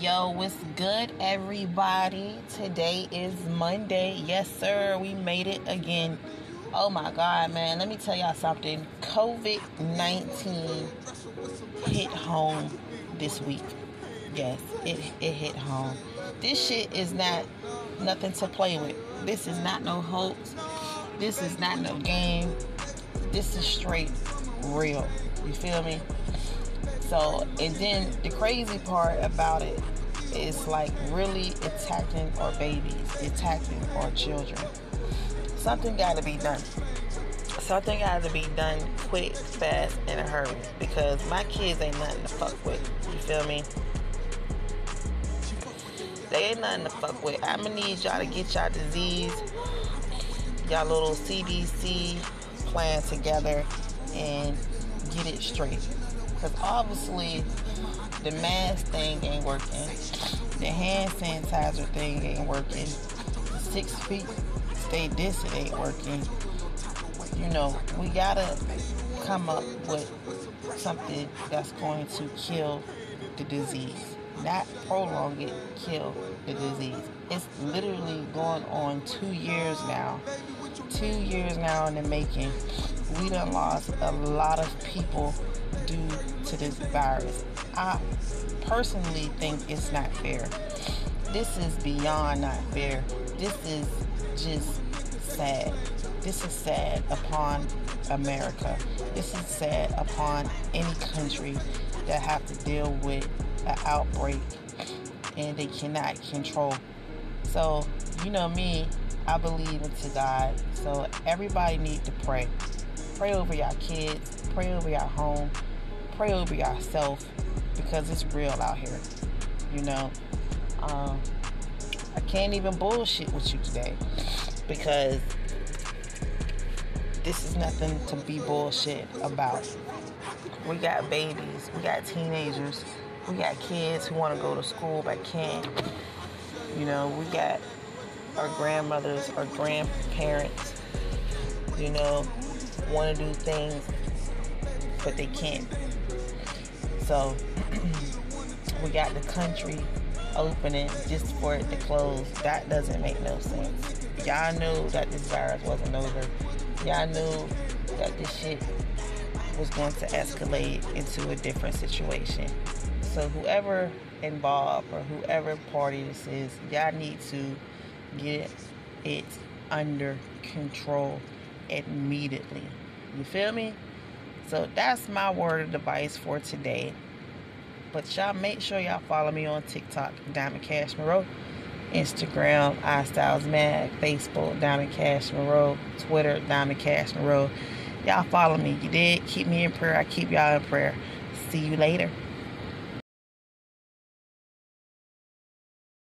Yo, what's good, everybody? Today is Monday. Yes, sir, we made it again. Oh my God, man, let me tell y'all something. COVID 19 hit home this week. Yes, it, it hit home. This shit is not nothing to play with. This is not no hoax. This is not no game. This is straight real. You feel me? So, and then the crazy part about it is like really attacking our babies, attacking our children. Something got to be done. Something got to be done quick, fast, and in a hurry because my kids ain't nothing to fuck with. You feel me? They ain't nothing to fuck with. I'ma need y'all to get y'all disease, y'all little CDC plan together and get it straight. Because obviously, the mask thing ain't working. The hand sanitizer thing ain't working. Six feet stay distant ain't working. You know, we gotta come up with something that's going to kill the disease. Not prolong it, kill the disease. It's literally going on two years now. Two years now in the making. We done lost a lot of people due to this virus. I personally think it's not fair. This is beyond not fair. This is just sad. This is sad upon America. This is sad upon any country that have to deal with an outbreak and they cannot control. So, you know me, I believe into God. So everybody need to pray. Pray over your kids, pray over your home, pray over yourself because it's real out here. You know, um, I can't even bullshit with you today because this is nothing to be bullshit about. We got babies, we got teenagers, we got kids who want to go to school but can't. You know, we got our grandmothers, our grandparents, you know, want to do things but they can't. So we got the country opening just for it to close. That doesn't make no sense. Y'all knew that this virus wasn't over. Y'all knew that this shit was going to escalate into a different situation. So whoever involved or whoever party this is, y'all need to get it under control immediately. You feel me? So that's my word of advice for today. But y'all make sure y'all follow me on TikTok, Diamond Cash Monroe, Instagram, iStyles Mag, Facebook, Diamond Cash Monroe, Twitter, Diamond Cash Monroe. Y'all follow me. You did. Keep me in prayer. I keep y'all in prayer. See you later.